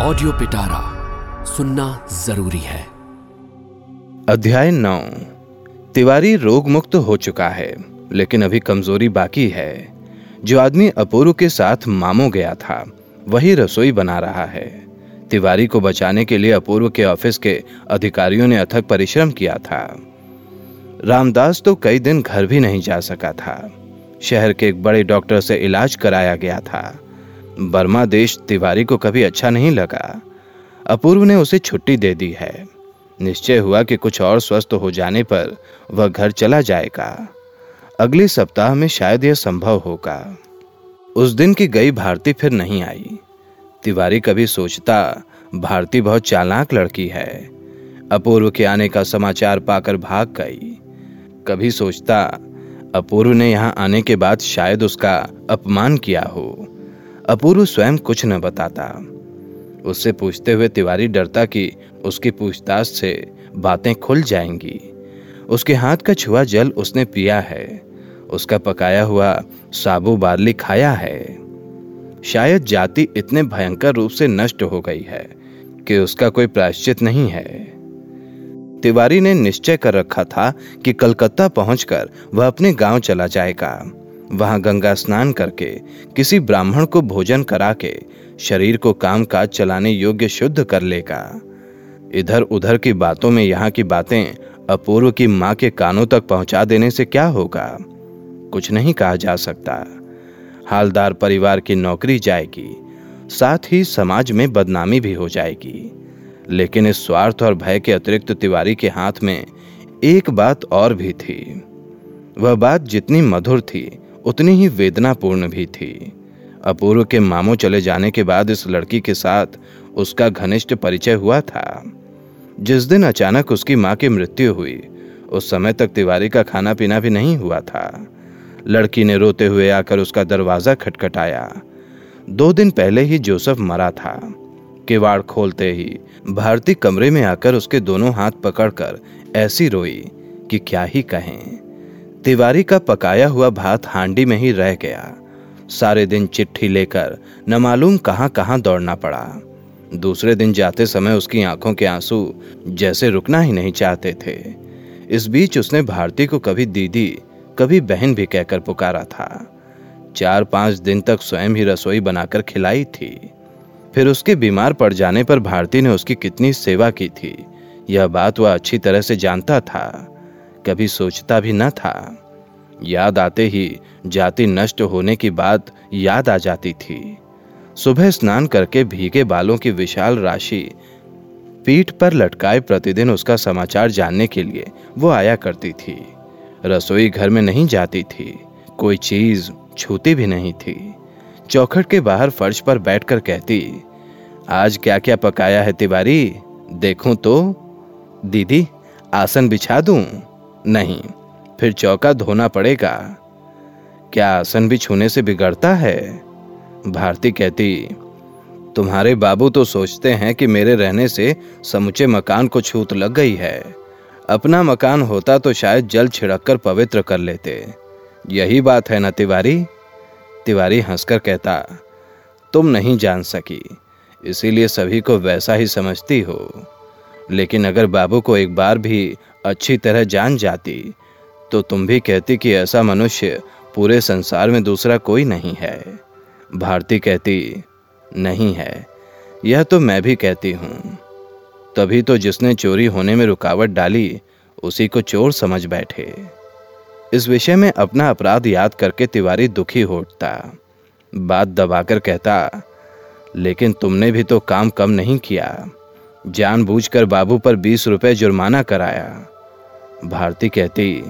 Audio पिटारा सुनना ज़रूरी है। अध्याय नौ। तिवारी रोग मुक्त हो चुका है, लेकिन अभी कमज़ोरी बाकी है। जो आदमी अपूर्व के साथ मामो गया था, वही रसोई बना रहा है। तिवारी को बचाने के लिए अपूर्व के ऑफ़िस के अधिकारियों ने अथक परिश्रम किया था। रामदास तो कई दिन घर भी नहीं जा सका था। शहर के एक बड़े डॉक्टर से इलाज कराया गया था। बर्मा देश तिवारी को कभी अच्छा नहीं लगा। अपूर्व ने उसे छुट्टी दे दी है। निश्चय हुआ कि कुछ और स्वस्थ हो जाने पर वह घर चला जाएगा। अगले सप्ताह में शायद यह संभव होगा। उस दिन की गई भारती फिर नहीं आई। तिवारी कभी सोचता, भारती बहुत चालाक लड़की है। अपूर्व के आने का समाचार पाकर भाग गई। कभी सोचता, अपूर्व ने यहाँ आने के बाद शायद उसका अपमान किया हो। अपूर्व स्वयं कुछ न बताता। उससे पूछते हुए तिवारी डरता कि उसकी पूछताछ से बातें खुल जाएँगी। उसके हाथ का छुआ जल उसने पिया है। उसका पकाया हुआ साबु बार्ली खाया है। शायद जाति इतने भयंकर रूप से नष्ट हो गई है कि उसका कोई प्रायश्चित नहीं है। तिवारी ने निश्चय कर रखा था कि कलकत्ता पहुंचकर वह अपने गाँव चला जाएगा। वहाँ गंगा स्नान करके, किसी ब्राह्मण को भोजन करा के शरीर को काम काज चलाने योग्य शुद्ध कर लेगा। इधर उधर की बातों में यहाँ की बातें अपूर्व की माँ के कानों तक पहुँचा देने से क्या होगा? कुछ नहीं कहा जा सकता। हालदार परिवार की नौकरी जाएगी, साथ ही समाज में बदनामी भी हो जाएगी। लेकिन इस स्वार्थ और भय के अतिरिक्त तिवारी के हाथ में एक बात और भी थी। वह बात जितनी मधुर थी उतनी ही वेदनापूर्ण भी थी। अपूर्व के मामों चले जाने के बाद इस लड़की के साथ उसका घनिष्ठ परिचय हुआ था। जिस दिन अचानक उसकी माँ की मृत्यु हुई, उस समय तक तिवारी का खाना पीना भी नहीं हुआ था। लड़की ने रोते हुए आकर उसका दरवाज़ा खटखटाया। दो दिन पहले ही जोसफ मरा था। किवाड़ खोलते ही भारती कमरे में आकर उसके दोनों हाथ पकड़कर ऐसी रोई कि क्या ही कहें। तिवारी का पकाया हुआ भात हांडी में ही रह गया। सारे दिन चिट्ठी लेकर न मालूम कहाँ कहाँ दौड़ना पड़ा। दूसरे दिन जाते समय उसकी आँखों के आँसू जैसे रुकना ही नहीं चाहते थे। इस बीच उसने भारती को कभी दीदी, कभी बहन भी कहकर पुकारा था। चार पाँच दिन तक स्वयं ही रसोई बनाकर खिलाई थी। फिर उसके बीमार पड़ जाने पर भारती ने उसकी कितनी सेवा की थी। यह बात वह अच्छी तरह से जानता था। कभी सोचता भी न था। याद आते ही जाति नष्ट होने की बात याद आ जाती थी। सुबह स्नान करके भीगे बालों की विशाल राशि पीठ पर लटकाए प्रतिदिन उसका समाचार जानने के लिए वो आया करती थी। रसोई घर में नहीं जाती थी। कोई चीज़ छूती भी नहीं थी। चौखट के बाहर फर्श पर बैठकर कहती, आज क्या क्या पकाया है तिवारी? देखूँ तो। दीदी, आसन बिछा दूँ? नहीं, फिर चौका धोना पड़ेगा। क्या आसन भी छूने से बिगड़ता है? भारती कहती, तुम्हारे बाबू तो सोचते हैं कि मेरे रहने से समुचे मकान को छूत लग गई है। अपना मकान होता तो शायद जल छिड़क कर पवित्र कर लेते। यही बात है ना तिवारी? तिवारी हंसकर कहता, तुम नहीं जान सकी, इसीलिए सभी को वैसा ही समझती हो। लेकिन अगर बाबू को एक बार भी अच्छी तरह जान जाती तो तुम भी कहती कि ऐसा मनुष्य पूरे संसार में दूसरा कोई नहीं है। भारती कहती, नहीं है, यह तो मैं भी कहती हूँ। तभी तो जिसने चोरी होने में रुकावट डाली, उसी को चोर समझ बैठे। इस विषय में अपना अपराध याद करके तिवारी दुखी हो उठता बात दबाकर कहता, लेकिन तुमने भी तो काम कम नहीं किया। जानबूझकर बाबू पर बीस रुपए जुर्माना कराया। भारती कहती,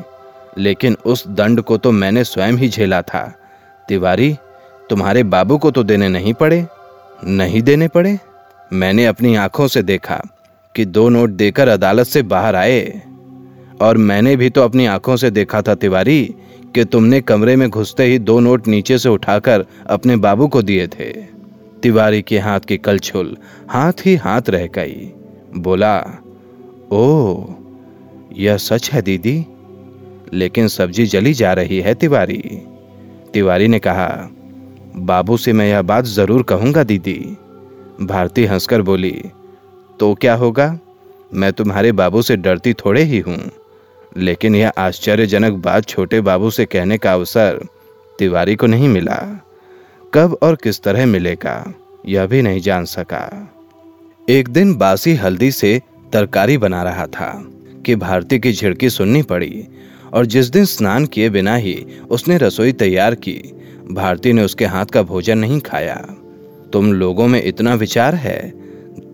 लेकिन उस दंड को तो मैंने स्वयं ही झेला था। तिवारी, तुम्हारे बाबू को तो देने नहीं पड़े? नहीं देने पड़े? मैंने अपनी आँखों से देखा कि दो नोट देकर अदालत से बाहर आए। और मैंने भी तो अपनी आँखों से देखा था तिवारी, कि तुमने कमरे में घुसते ही दो नोट नीचे से उठाकर अपने बाबू को दिए थे। तिवारी के हाथ की कलछुल हाथ ही हाथ रह गई। बोला, ओ यह सच है दीदी। लेकिन सब्ज़ी जली जा रही है तिवारी। तिवारी ने कहा, बाबू से मैं यह बात ज़रूर कहूँगा दीदी। भारती हंसकर बोली तो क्या होगा? मैं तुम्हारे बाबू से डरती थोड़े ही हूँ। लेकिन यह आश्चर्यजनक बात छोटे बाबू से कहने का अवसर तिवारी को नहीं मिला। कब और किस तरह मिलेगा, यह भी नहीं जान सका। एक दिन बासी हल्दी से तरकारी बना रहा था। कि भारती की झिड़की सुननी पड़ी, और जिस दिन स्नान किए बिना ही उसने रसोई तैयार की, भारती ने उसके हाथ का भोजन नहीं खाया। तुम लोगों में इतना विचार है?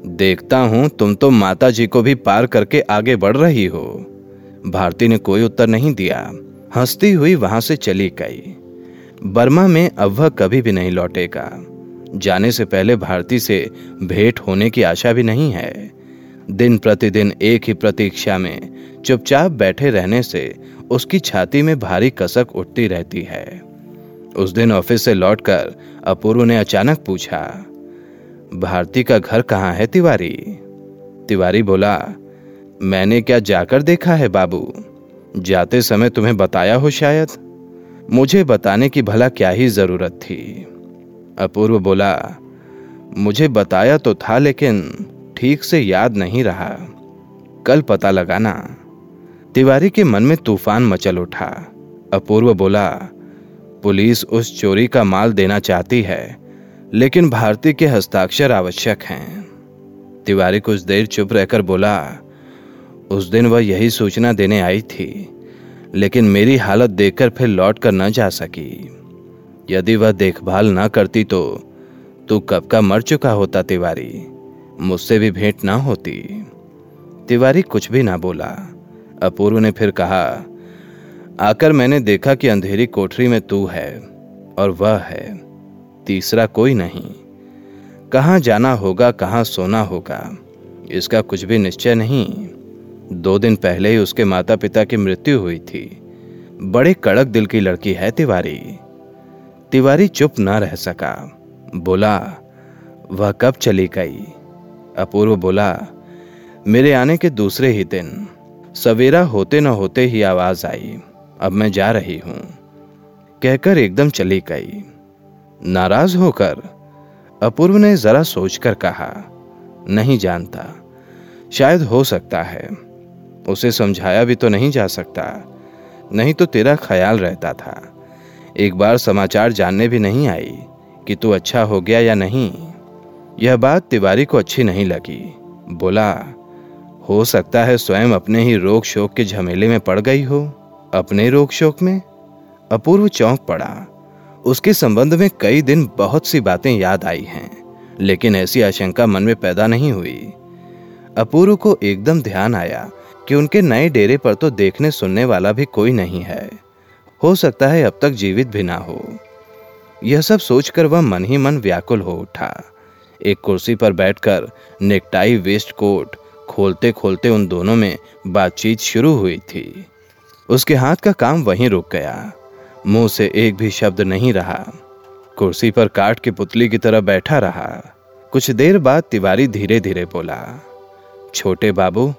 देखता हूँ तुम तो माता जी को भी पार करके आगे बढ़ रही हो। भारती ने कोई उत्तर नहीं दिया। हंसती हुई वहाँ से चली गई। बर्मा में अब वह कभी भी नहीं लौटेगा। जाने से पहले भारती से भेंट होने की आशा भी नहीं है। दिन प्रतिदिन एक ही प्रतीक्षा में चुपचाप बैठे रहने से उसकी छाती में भारी कसक उठती रहती है। उस दिन ऑफ़िस से लौटकर अपूर्व ने अचानक पूछा, भारती का घर कहाँ है तिवारी? तिवारी बोला, मैंने क्या जाकर देखा है बाबू? जाते समय तुम्हें बताया हो शायद। मुझे बताने की भला क्या ही ज़रूरत थी? अपूर्व बोला, मुझे बताया तो था लेकिन ठीक से याद नहीं रहा। कल पता लगाना। तिवारी के मन में तूफ़ान मचल उठा। अपूर्व बोला, पुलिस उस चोरी का माल देना चाहती है, लेकिन भारती के हस्ताक्षर आवश्यक हैं। तिवारी कुछ देर चुप रहकर बोला, उस दिन वह यही सूचना देने आई थी, लेकिन मेरी हालत देखकर फिर लौट कर न जा सकी। यदि वह देखभाल न करती तो तू कब का मर चुका होता तिवारी? मुझसे भी भेंट ना होती। तिवारी कुछ भी ना बोला। अपूर्व ने फिर कहा, आकर मैंने देखा कि अंधेरी कोठरी में तू है, और वह है। तीसरा कोई नहीं। कहाँ जाना होगा, कहाँ सोना होगा, इसका कुछ भी निश्चय नहीं। दो दिन पहले ही उसके माता पिता की मृत्यु हुई थी। बड़े कड़क दिल की लड़की है तिवारी। तिवारी चुप ना रह सका। बोला, वह कब चली गई? अपूर्व बोला, मेरे आने के दूसरे ही दिन सवेरा होते न होते ही आवाज़ आई। अब मैं जा रही हूँ। कहकर एकदम चली गई। नाराज़ होकर अपूर्व ने जरा सोचकर कहा, नहीं जानता, शायद हो सकता है। उसे समझाया भी तो नहीं जा सकता, नहीं तो तेरा ख्याल रहता था। एक बार समाचार जानने भी नहीं आई कि तू अच्छा हो गया या नहीं। यह बात तिवारी को अच्छी नहीं लगी। बोला, हो सकता है स्वयं अपने ही रोग शोक के झमेले में पड़ गई हो। अपने रोग शोक में? अपूर्व चौंक पड़ा। उसके संबंध में कई दिन बहुत सी बातें याद आई हैं, लेकिन ऐसी आशंका मन में पैदा नहीं हुई। अपूर्व को एकदम ध्यान आया कि उनके नए डेरे पर तो देखने सुनने वाला भी कोई नहीं है। हो सकता है अब तक जीवित भी ना हो। यह सब सोचकर वह मन ही मन व्याकुल हो उठा। एक कुर्सी पर बैठकर नेकटाई वेस्ट कोट खोलते खोलते उन दोनों में बातचीत शुरू हुई थी। उसके हाथ का काम वहीं रुक गया। मुँह से एक भी शब्द नहीं रहा। कुर्सी पर काट के पुतली की तरह बैठा रहा। कुछ देर बाद तिवारी धीरे धीरे बोला, छोटे बाबू,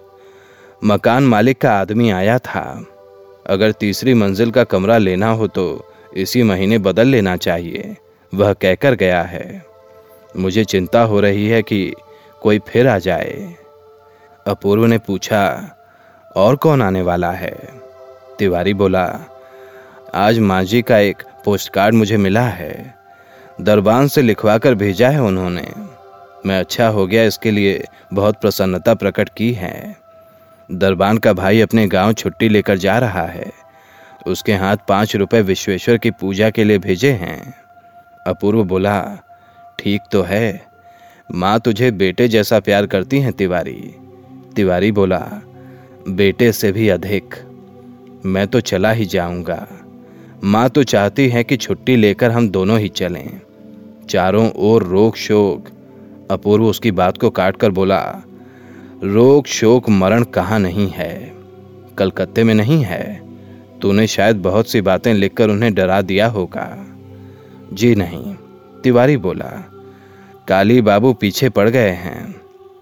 मकान मालिक का आदमी आया था। अगर तीसरी मंजिल का कमरा लेना हो तो इसी महीने बदल लेना चाहिए। वह कहकर गया है। मुझे चिंता हो रही है कि कोई फिर आ जाए। अपूर्व ने पूछा, और कौन आने वाला है? तिवारी बोला, आज मांझी का एक पोस्टकार्ड मुझे मिला है। दरबान से लिखवा कर भेजा है उन्होंने। मैं अच्छा हो गया, इसके लिए बहुत प्रसन्नता प्रकट की है। दरबान का भाई अपने गाँव छुट्टी लेकर जा रहा है। उसके हाथ पाँच रुपए विश्वेश्वर की पूजा के लिए भेजे हैं। अपूर्व बोला ठीक तो है। माँ तुझे बेटे जैसा प्यार करती हैं तिवारी। तिवारी बोला, बेटे से भी अधिक। मैं तो चला ही जाऊँगा। माँ तो चाहती है कि छुट्टी लेकर हम दोनों ही चलें। चारों ओर रोक शोक। अपूर्व उसकी बात को काट कर बोला, रोग शोक मरण कहाँ नहीं है? कलकत्ते में नहीं है? तूने शायद बहुत सी बातें लिखकर उन्हें डरा दिया होगा। जी नहीं। तिवारी बोला, काली बाबू पीछे पड़ गए हैं।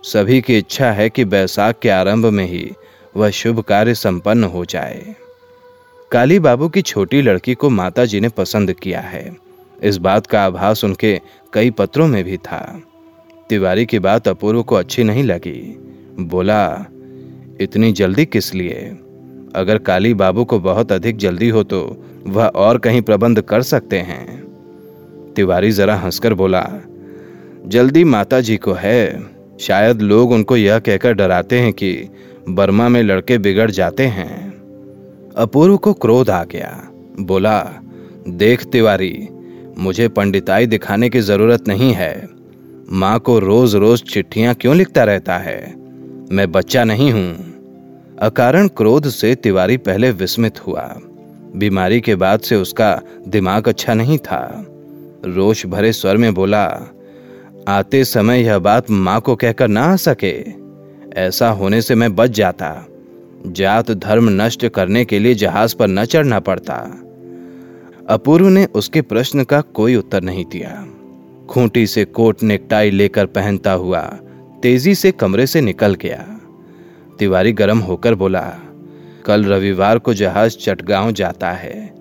सभी की इच्छा है कि बैसाख के आरंभ में ही वह शुभ कार्य संपन्न हो जाए। काली बाबू की छोटी लड़की को माता जी ने पसंद किया है। इस बात का आभास उनके कई पत्रों में भी था। तिवारी की बात अपूर्व को अच्छी नहीं लगी। बोला, इतनी जल्दी किस लिए? अगर काली बाबू को बहुत अधिक जल्दी हो तो वह और कहीं प्रबंध कर सकते हैं। तिवारी जरा हंसकर बोला, जल्दी माता जी को है। शायद लोग उनको यह कहकर डराते हैं कि बर्मा में लड़के बिगड़ जाते हैं। अपूर्व को क्रोध आ गया। बोला, देख तिवारी, मुझे पंडिताई दिखाने की ज़रूरत नहीं है। माँ को रोज रोज चिट्ठियाँ क्यों लिखता रहता है? मैं बच्चा नहीं हूँ। अकारण क्रोध से तिवारी पहले विस्मित हुआ। बीमारी के बाद से उसका दिमाग अच्छा नहीं था। रोष भरे स्वर में बोला, आते समय यह बात माँ को कहकर ना आ सके। ऐसा होने से मैं बच जाता। जात धर्म नष्ट करने के लिए जहाज़ पर न चढ़ना पड़ता। अपूर्व ने उसके प्रश्न का कोई उत्तर नहीं दिया। खूंटी से कोट नेकटाई लेकर पहनता हुआ तेज़ी से कमरे से निकल गया। तिवारी गर्म होकर बोला, कल रविवार को जहाज़ चटगांव जाता है।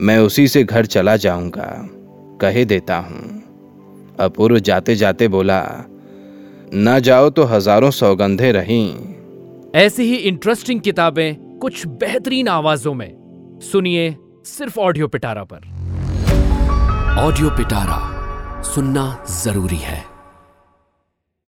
मैं उसी से घर चला जाऊँगा। कहे देता हूँ। अपूर्व जाते जाते बोला ना जाओ तो हज़ारों सौगंधे रही। ऐसी ही इंटरेस्टिंग किताबें कुछ बेहतरीन आवाजों में। सुनिए सिर्फ़ ऑडियो पिटारा पर। ऑडियो पिटारा सुनना ज़रूरी है।